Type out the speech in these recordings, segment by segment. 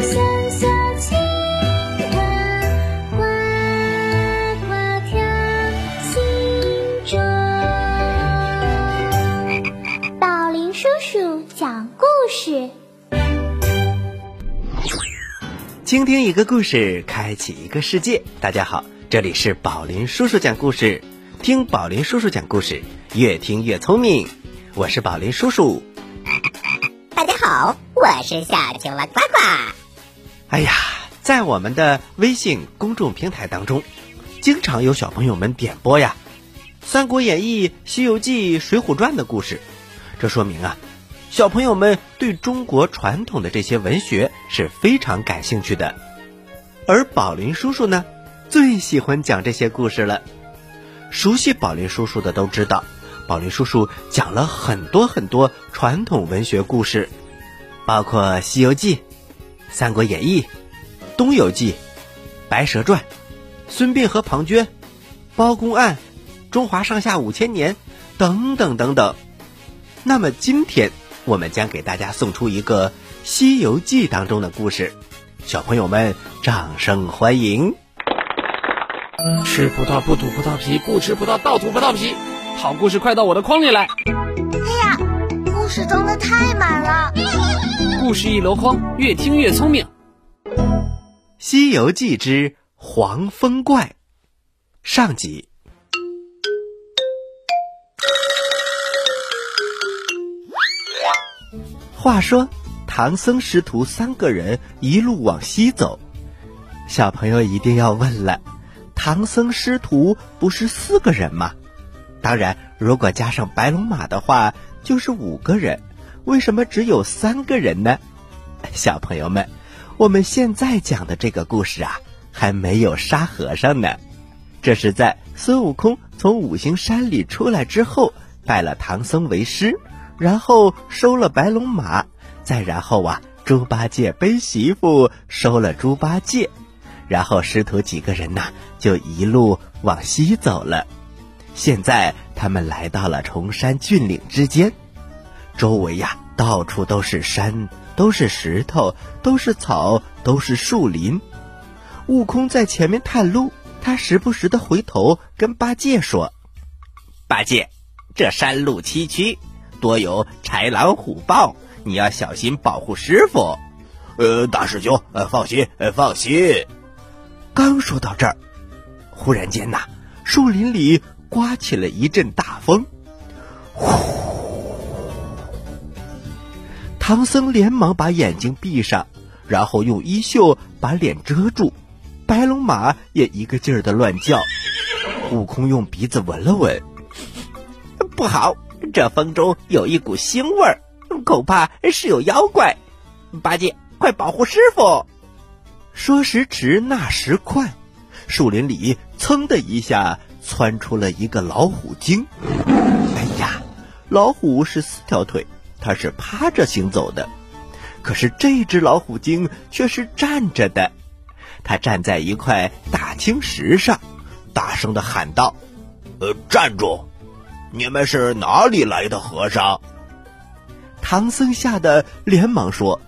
小青蛙呱呱跳，心中。宝林叔叔讲故事，倾听一个故事，开启一个世界。大家好，这里是宝林叔叔讲故事。听宝林叔叔讲故事，越听越聪明。我是宝林叔叔。大家好，我是小青蛙呱呱。哎呀，在我们的微信公众平台当中，经常有小朋友们点播呀，《三国演义》《西游记》《水浒传》的故事。这说明啊，小朋友们对中国传统的这些文学是非常感兴趣的。而宝林叔叔呢，最喜欢讲这些故事了。熟悉宝林叔叔的都知道，宝林叔叔讲了很多很多传统文学故事，包括《西游记》《三国演义》《东游记》《白蛇传》《孙膑和庞涓》《包公案》《中华上下五千年》等等等等。那么今天我们将给大家送出一个《西游记》当中的故事，小朋友们掌声欢迎！吃葡萄不吐葡萄皮，不吃葡萄倒吐葡萄皮。好故事快到我的筐里来！哎呀，故事装的太满了。故事一箩筐，越听越聪明。《西游记之黄风怪》上集。话说，唐僧师徒三个人一路往西走，小朋友一定要问了：唐僧师徒不是四个人吗？当然，如果加上白龙马的话，就是五个人。为什么只有三个人呢？小朋友们，我们现在讲的这个故事啊，还没有沙和尚呢。这是在孙悟空从五行山里出来之后，拜了唐僧为师。然后收了白龙马，再然后啊，猪八戒背媳妇收了猪八戒，然后师徒几个人呐就一路往西走了。现在他们来到了崇山峻岭之间，周围呀到处都是山，都是石头，都是草，都是树林。悟空在前面探路，他时不时的回头跟八戒说：“八戒，这山路崎岖。”多有豺狼虎豹，你要小心保护师傅。呃，大师兄，呃，放心，呃，放心。刚说到这儿，忽然间呐，树林里刮起了一阵大风，呼！唐僧连忙把眼睛闭上，然后用衣袖把脸遮住。白龙马也一个劲儿的乱叫。悟空用鼻子闻了闻，不好。这风中有一股腥味儿，恐怕是有妖怪。八戒，快保护师傅！说时迟，那时快，树林里噌的一下窜出了一个老虎精。哎呀，老虎是四条腿，它是趴着行走的，可是这只老虎精却是站着的。它站在一块大青石上，大声的喊道：“呃，站住！”你们是哪里来的和尚？唐僧吓得连忙说：“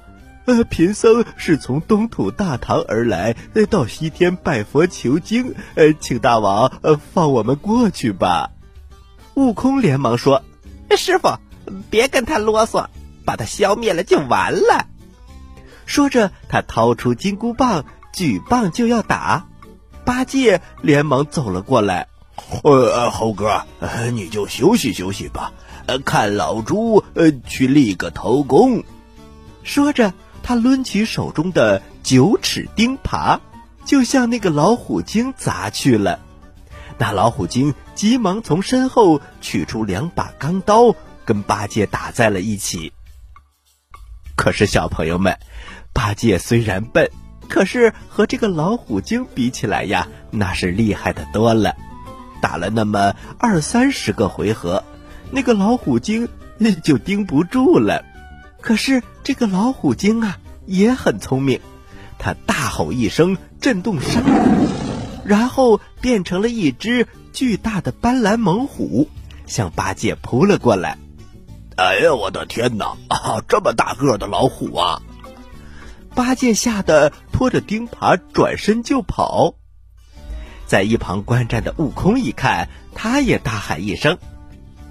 呃，贫僧是从东土大唐而来，到西天拜佛求经，呃，请大王呃放我们过去吧。”悟空连忙说：“师傅，别跟他啰嗦，把他消灭了就完了。”说着，他掏出金箍棒，举棒就要打。八戒连忙走了过来。呃，猴哥，你就休息休息吧，呃，看老猪呃去立个头功。说着，他抡起手中的九齿钉耙，就向那个老虎精砸去了。那老虎精急忙从身后取出两把钢刀，跟八戒打在了一起。可是小朋友们，八戒虽然笨，可是和这个老虎精比起来呀，那是厉害的多了。打了那么二三十个回合，那个老虎精 就盯不住了。可是这个老虎精啊也很聪明，他大吼一声，震动山谷，然后变成了一只巨大的斑斓猛虎，向八戒扑了过来。哎呀，我的天哪！啊，这么大个的老虎啊！八戒吓得拖着钉耙转身就跑。在一旁观战的悟空一看，他也大喊一声：“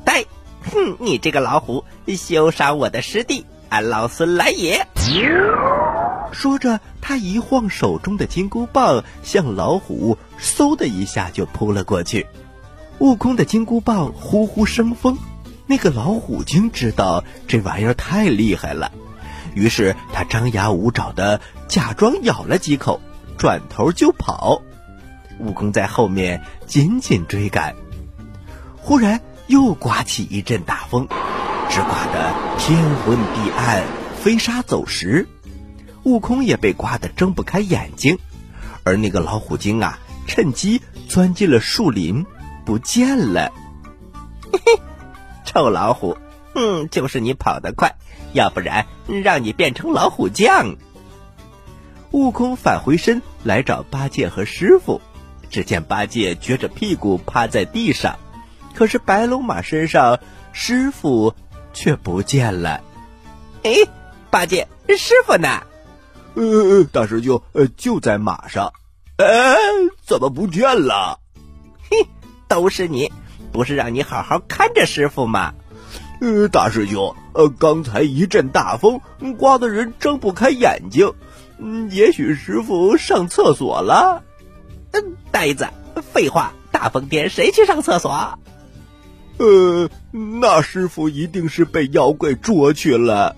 呆！哼，你这个老虎，休杀我的师弟！俺老孙来也！”说着，他一晃手中的金箍棒，向老虎嗖的一下就扑了过去。悟空的金箍棒呼呼生风，那个老虎精知道这玩意儿太厉害了，于是他张牙舞爪的假装咬了几口，转头就跑。悟空在后面紧紧追赶。忽然又刮起一阵大风，直刮得天昏地暗，飞沙走石。悟空也被刮得睁不开眼睛，而那个老虎精啊，趁机钻进了树林，不见了。嘿臭老虎，嗯，就是你跑得快，要不然让你变成老虎将。悟空返回身来找八戒和师傅，只见八戒撅着屁股趴在地上，可是白龙马身上师傅却不见了。哎，八戒，师傅呢？呃，大师兄，呃，就在马上。哎，怎么不见了？嘿，都是你，不是让你好好看着师傅吗？呃，大师兄，呃，刚才一阵大风，刮得人睁不开眼睛。嗯，也许师傅上厕所了。嗯，呆子，废话，大风天谁去上厕所？呃，那师傅一定是被妖怪捉去了。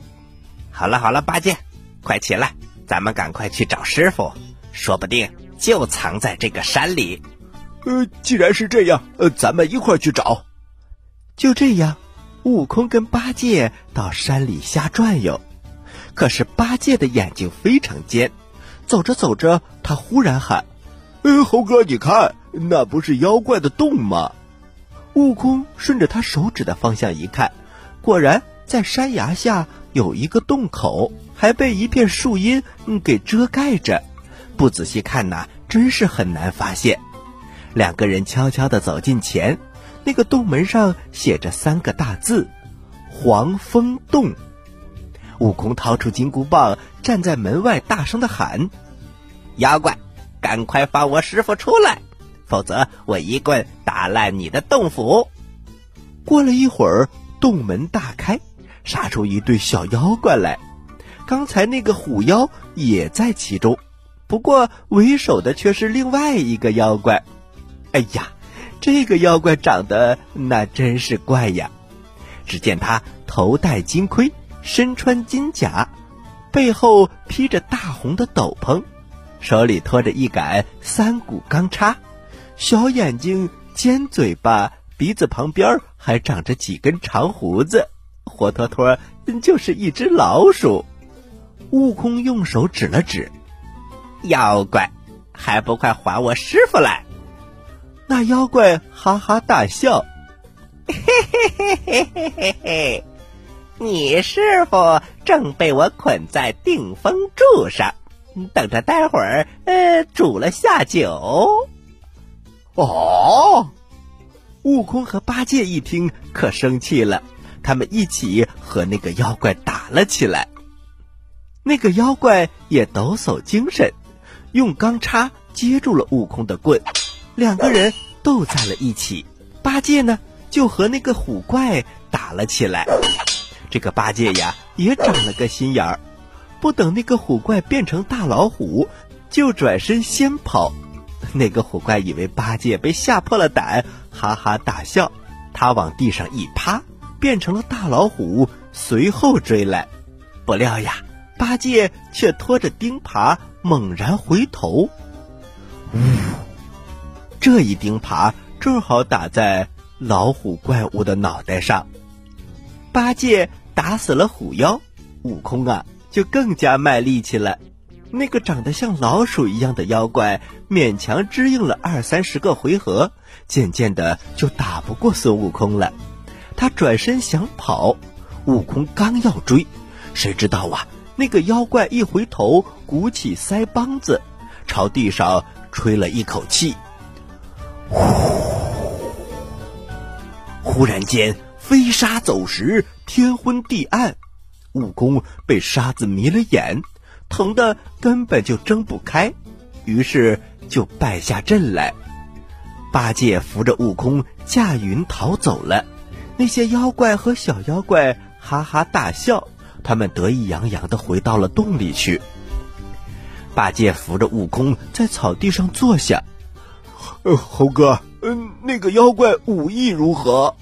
好了好了，八戒，快起来。咱们赶快去找师傅，说不定就藏在这个山里。呃，既然是这样，呃，咱们一块去找。就这样，悟空跟八戒到山里瞎转悠。可是八戒的眼睛非常尖，走着走着，他忽然喊：“呃，猴哥，你看，那不是妖怪的洞吗？”悟空顺着他手指的方向一看，果然在山崖下有一个洞口。还被一片树荫给遮盖着，不仔细看呐，真是很难发现。两个人悄悄地走近前，那个洞门上写着三个大字：“黄风洞。”悟空掏出金箍棒，站在门外，大声的喊：“妖怪，赶快放我师傅出来，否则我一棍打烂你的洞府！”过了一会儿，洞门大开，杀出一对小妖怪来。刚才那个虎妖也在其中，不过为首的却是另外一个妖怪。哎呀，这个妖怪长得那真是怪呀！只见他头戴金盔，身穿金甲，背后披着大红的斗篷，手里托着一杆三股钢叉，小眼睛、尖嘴巴，鼻子旁边还长着几根长胡子，活脱脱就是一只老鼠。悟空用手指了指，妖怪，还不快还我师傅来！那妖怪哈哈大笑，嘿嘿嘿嘿嘿嘿嘿，你师傅正被我捆在定风柱上，等着待会儿呃煮了下酒。哦，悟空和八戒一听可生气了，他们一起和那个妖怪打了起来。那个妖怪也抖擞精神，用钢叉接住了悟空的棍，两个人斗在了一起。八戒呢，就和那个虎怪打了起来。这个八戒呀，也长了个心眼儿，不等那个虎怪变成大老虎，就转身先跑。那个虎怪以为八戒被吓破了胆，哈哈大笑。他往地上一趴，变成了大老虎，随后追来。不料呀。八戒却拖着钉耙猛然回头，呜！这一钉耙正好打在老虎怪物的脑袋上。八戒打死了虎妖，悟空啊就更加卖力气了。那个长得像老鼠一样的妖怪勉强支应了二三十个回合，渐渐的就打不过孙悟空了。他转身想跑，悟空刚要追，谁知道啊？那个妖怪一回头，鼓起腮帮子，朝地上吹了一口气，呼！忽然间，飞沙走石，天昏地暗，悟空被沙子迷了眼，疼得根本就睁不开，于是就败下阵来。八戒扶着悟空驾云逃走了，那些妖怪和小妖怪哈哈大笑。他们得意洋洋的回到了洞里去。八戒扶着悟空在草地上坐下。呃，猴哥，嗯，那个妖怪武艺如何？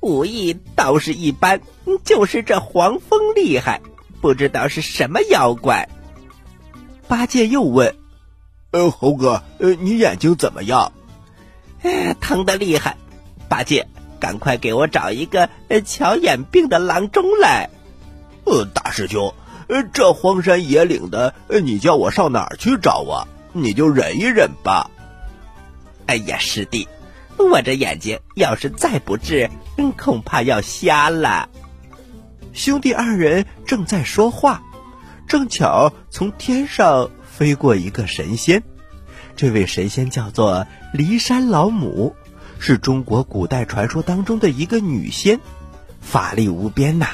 武艺倒是一般，就是这黄蜂厉害，不知道是什么妖怪。八戒又问：“呃，猴哥，呃，你眼睛怎么样？”“哎，疼的厉害。”八戒，赶快给我找一个瞧眼病的郎中来。呃，大师兄，呃，这荒山野岭的，你叫我上哪儿去找啊？你就忍一忍吧。哎呀，师弟，我这眼睛要是再不治，恐怕要瞎了。兄弟二人正在说话，正巧从天上飞过一个神仙。这位神仙叫做骊山老母，是中国古代传说当中的一个女仙，法力无边呐。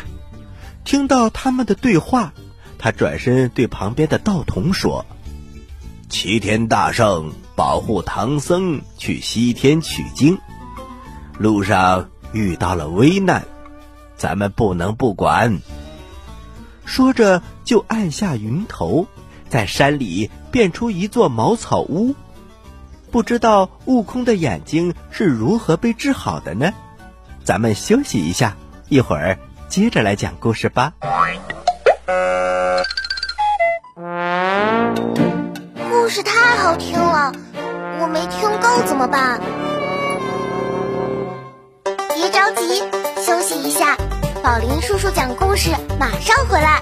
听到他们的对话，他转身对旁边的道童说：“齐天大圣。”保护唐僧去西天取经，路上遇到了危难，咱们不能不管。说着，就按下云头，在山里变出一座茅草屋。不知道悟空的眼睛是如何被治好的呢？咱们休息一下，一会儿接着来讲故事吧。故事太好听了。我没听够怎么办？别着急，休息一下。宝林叔叔讲故事，马上回来。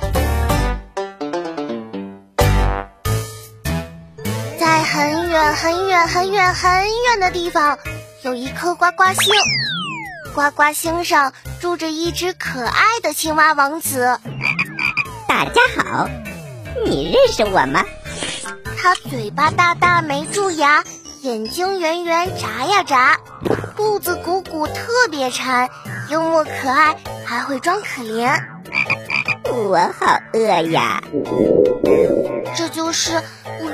在很远很远很远很远的地方，有一颗呱呱星。呱呱星上住着一只可爱的青蛙王子。大家好，你认识我吗？他嘴巴大大，没蛀牙。眼睛圆圆眨呀眨，肚子鼓鼓特别馋，幽默可爱还会装可怜。我好饿呀！这就是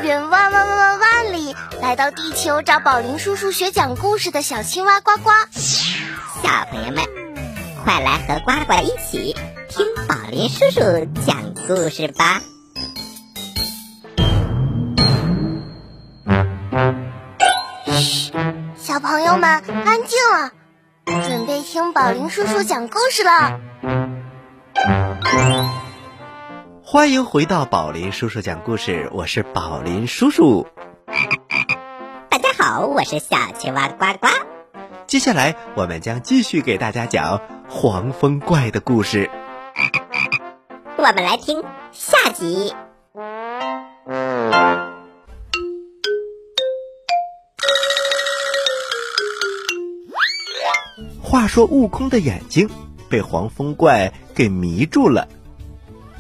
远万万万万万里来到地球找宝林叔叔学讲故事的小青蛙呱呱。小朋友们，快来和呱呱一起听宝林叔叔讲故事吧！友们，安静了，准备听宝林叔叔讲故事了。欢迎回到宝林叔叔讲故事，我是宝林叔叔。大家好，我是小青蛙呱呱。接下来我们将继续给大家讲黄风怪的故事。我们来听下集。话说悟空的眼睛被黄风怪给迷住了，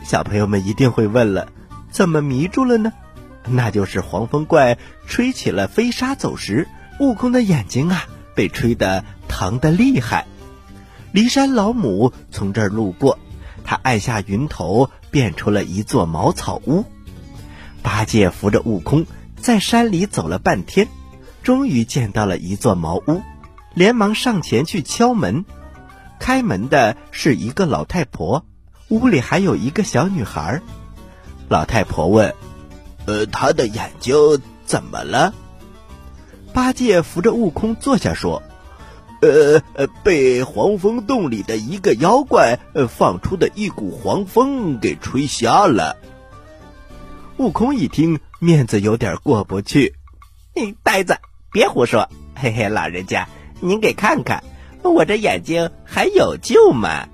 小朋友们一定会问了，怎么迷住了呢？那就是黄风怪吹起了飞沙走石，悟空的眼睛啊被吹得疼得厉害。骊山老母从这儿路过，他按下云头，变出了一座茅草屋。八戒扶着悟空在山里走了半天，终于见到了一座茅屋。连忙上前去敲门，开门的是一个老太婆，屋里还有一个小女孩。老太婆问：“呃，她的眼睛怎么了？”八戒扶着悟空坐下说：“呃呃，被黄风洞里的一个妖怪放出的一股黄风给吹瞎了。”悟空一听，面子有点过不去：“你呆子，别胡说！嘿嘿，老人家。”您给看看，我这眼睛还有救吗？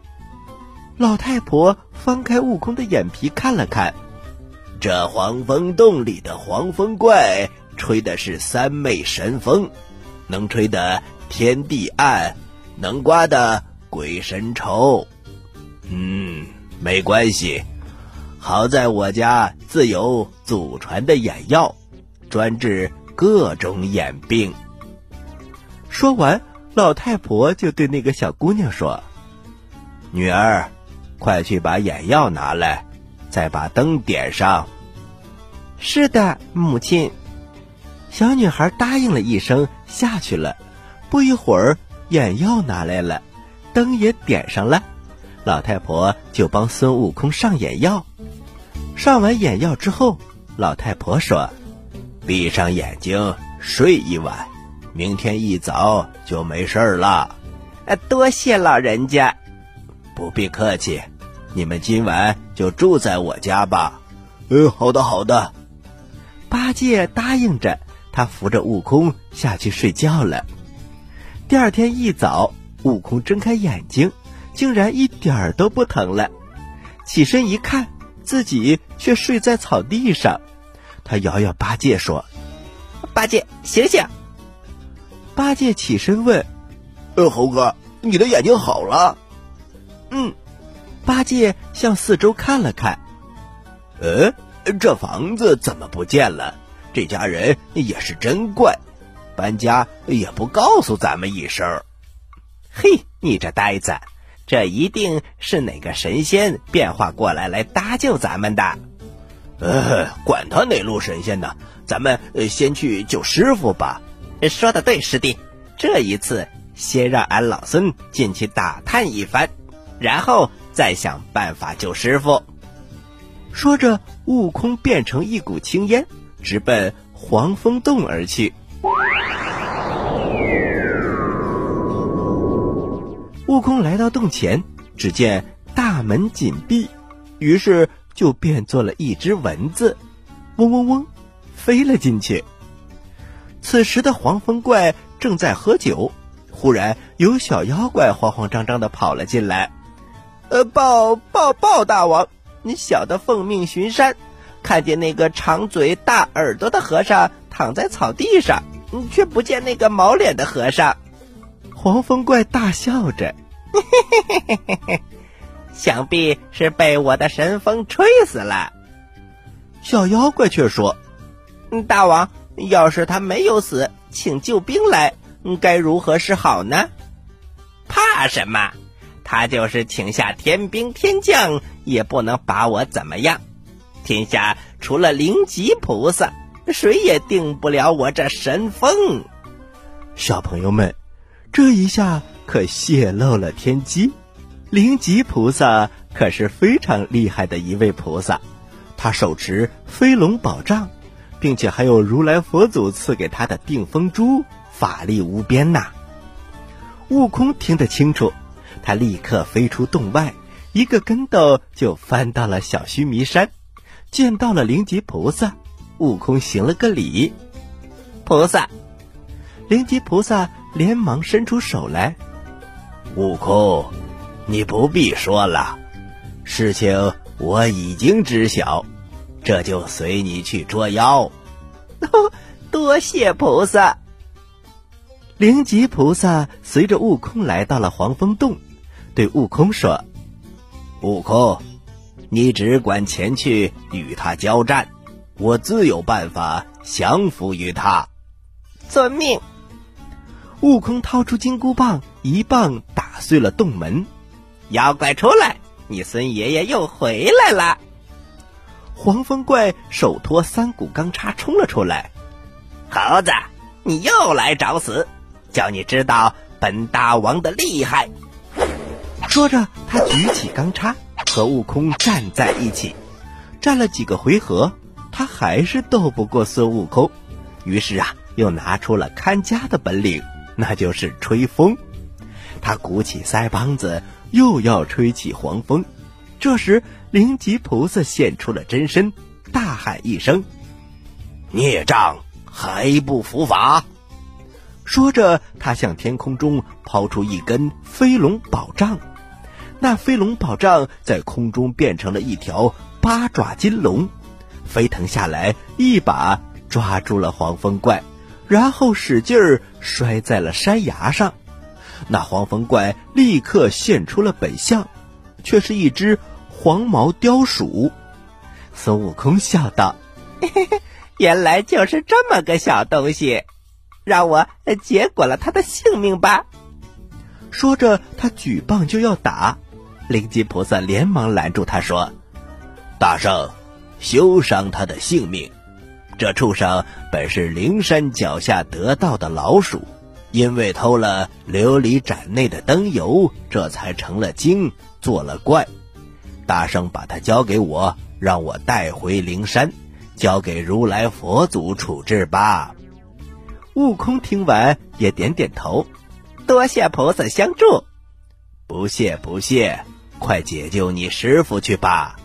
老太婆翻开悟空的眼皮看了看，这黄风洞里的黄风怪吹的是三昧神风，能吹得天地暗，能刮得鬼神愁。嗯，没关系，好在我家自有祖传的眼药，专治各种眼病。说完，老太婆就对那个小姑娘说：“女儿，快去把眼药拿来，再把灯点上。”“是的，母亲。”小女孩答应了一声，下去了。不一会儿，眼药拿来了，灯也点上了。老太婆就帮孙悟空上眼药。上完眼药之后，老太婆说：“闭上眼睛睡一晚，明天一早就没事儿了。”多谢老人家，不必客气。你们今晚就住在我家吧。嗯，好的，好的。八戒答应着，他扶着悟空下去睡觉了。第二天一早，悟空睁开眼睛，竟然一点儿都不疼了。起身一看，自己却睡在草地上。他摇摇八戒说：“八戒，醒醒！”八戒起身问：“呃，猴哥，你的眼睛好了？”“嗯。”八戒向四周看了看，呃，这房子怎么不见了？这家人也是真怪，搬家也不告诉咱们一声。嘿，你这呆子，这一定是哪个神仙变化过来来搭救咱们的。呃，管他哪路神仙呢，咱们先去救师傅吧。说的对，师弟，这一次先让俺老孙进去打探一番，然后。再想办法救师傅。说着，悟空变成一股青烟，直奔黄风洞而去。悟空来到洞前，只见大门紧闭，于是就变做了一只蚊子，嗡嗡嗡，飞了进去。此时的黄风怪正在喝酒，忽然有小妖怪慌慌张张的跑了进来。呃，报报报！大王，你小的奉命巡山，看见那个长嘴大耳朵的和尚躺在草地上，却不见那个毛脸的和尚。黄风怪大笑着，嘿嘿嘿嘿嘿嘿，想必是被我的神风吹死了。小妖怪却说：“大王，要是他没有死，请救兵来，该如何是好呢？怕什么？”他就是请下天兵天将，也不能把我怎么样。天下除了灵吉菩萨，谁也定不了我这神风。小朋友们，这一下可泄露了天机。灵吉菩萨可是非常厉害的一位菩萨，他手持飞龙宝杖，并且还有如来佛祖赐给他的定风珠，法力无边呐。悟空听得清楚。他立刻飞出洞外，一个跟斗就翻到了小须弥山，见到了灵吉菩萨。悟空行了个礼，菩萨。灵吉菩萨连忙伸出手来，悟空，你不必说了，事情我已经知晓，这就随你去捉妖。多谢菩萨。灵吉菩萨随着悟空来到了黄风洞。对悟空说：“悟空，你只管前去与他交战，我自有办法降服于他。”遵命。悟空掏出金箍棒，一棒打碎了洞门。妖怪出来，你孙爷爷又回来了。黄风怪手托三股钢叉冲了出来。猴子，你又来找死！叫你知道本大王的厉害。说着，他举起钢叉，和悟空站在一起。战了几个回合，他还是斗不过孙悟空。于是啊，又拿出了看家的本领，那就是吹风。他鼓起腮帮子，又要吹起黄风。这时，灵吉菩萨现出了真身，大喊一声：“孽障，还不伏法！”说着，他向天空中抛出一根飞龙宝杖。那飞龙宝杖在空中变成了一条八爪金龙，飞腾下来，一把抓住了黄风怪，然后使劲儿摔在了山崖上。那黄风怪立刻现出了本相，却是一只黄毛雕鼠。孙悟空笑道：“嘿嘿，原来就是这么个小东西，让我结果了他的性命吧。”说着，他举棒就要打。灵吉菩萨连忙拦住他，说：“大圣，休伤他的性命。这畜生本是灵山脚下得道的老鼠，因为偷了琉璃盏内的灯油，这才成了精，做了怪。大圣把它交给我，让我带回灵山，交给如来佛祖处置吧。悟空听完也点点头，多谢菩萨相助。不谢不谢，快解救你师傅去吧。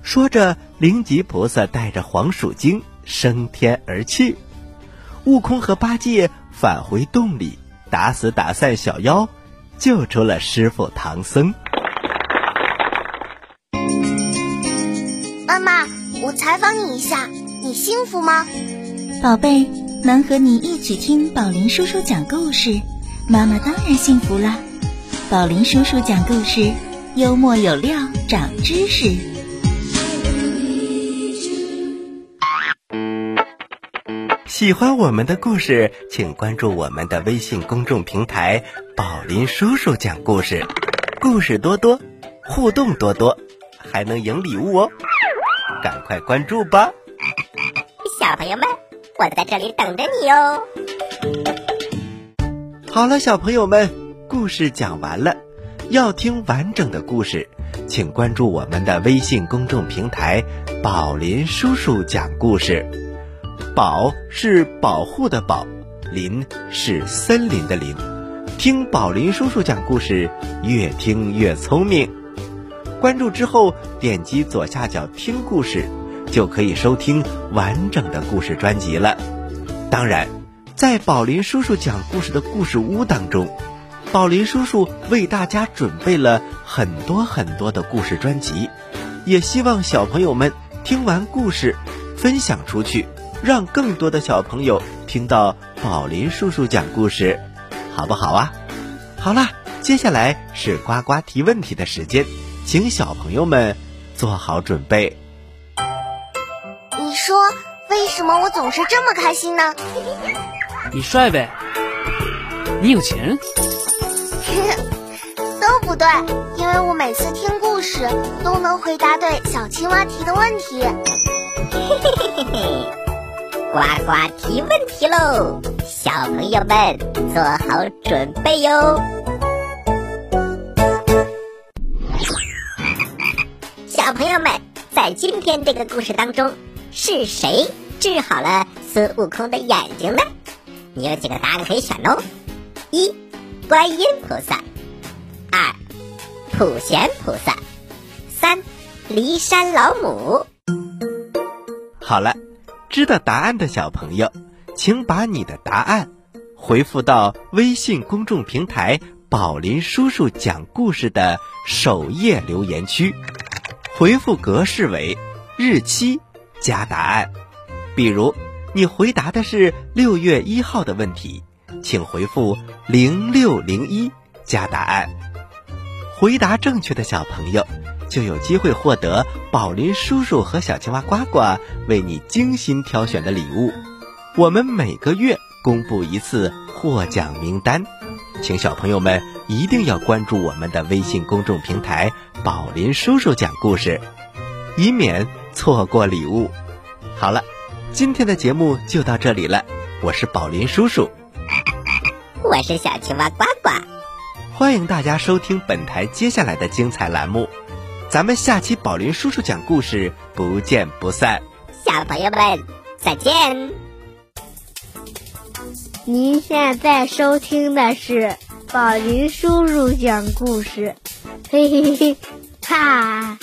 说着，灵吉菩萨带着黄鼠精升天而去。悟空和八戒返回洞里，打死打散小妖，救出了师傅唐僧。妈妈，我采访你一下，你幸福吗？宝贝，能和你一起听宝林叔叔讲故事，妈妈当然幸福啦。宝林叔叔讲故事，幽默有料，长知识。喜欢我们的故事，请关注我们的微信公众平台“宝林叔叔讲故事”，故事多多，互动多多，还能赢礼物哦！赶快关注吧，小朋友们，我在这里等着你哦。好了，小朋友们，故事讲完了，要听完整的故事，请关注我们的微信公众平台“宝林叔叔讲故事”。宝是保护的宝，林是森林的林。听宝林叔叔讲故事，越听越聪明。关注之后，点击左下角听故事，就可以收听完整的故事专辑了。当然，在宝林叔叔讲故事的故事屋当中，宝林叔叔为大家准备了很多很多的故事专辑，也希望小朋友们听完故事，分享出去。让更多的小朋友听到宝林叔叔讲故事，好不好啊？好啦，接下来是呱呱提问题的时间，请小朋友们做好准备。你说为什么我总是这么开心呢？你帅呗？你有钱？都不对，因为我每次听故事都能回答对小青蛙提的问题。嘿嘿嘿嘿嘿。呱呱提问题喽，小朋友们做好准备哟！小朋友们，在今天这个故事当中，是谁治好了孙悟空的眼睛呢？你有几个答案可以选哦：一、观音菩萨；二、普贤菩萨；三、骊山老母。好了。知道答案的小朋友，请把你的答案回复到微信公众平台“宝林叔叔讲故事”的首页留言区，回复格式为日期加答案。比如，你回答的是六月一号的问题，请回复零六零一加答案。回答正确的小朋友。就有机会获得宝林叔叔和小青蛙呱呱为你精心挑选的礼物。我们每个月公布一次获奖名单，请小朋友们一定要关注我们的微信公众平台“宝林叔叔讲故事”，以免错过礼物。好了，今天的节目就到这里了。我是宝林叔叔，我是小青蛙呱呱，欢迎大家收听本台接下来的精彩栏目。咱们下期宝林叔叔讲故事，不见不散。小朋友们，再见。您现在收听的是宝林叔叔讲故事，嘿嘿嘿，哈。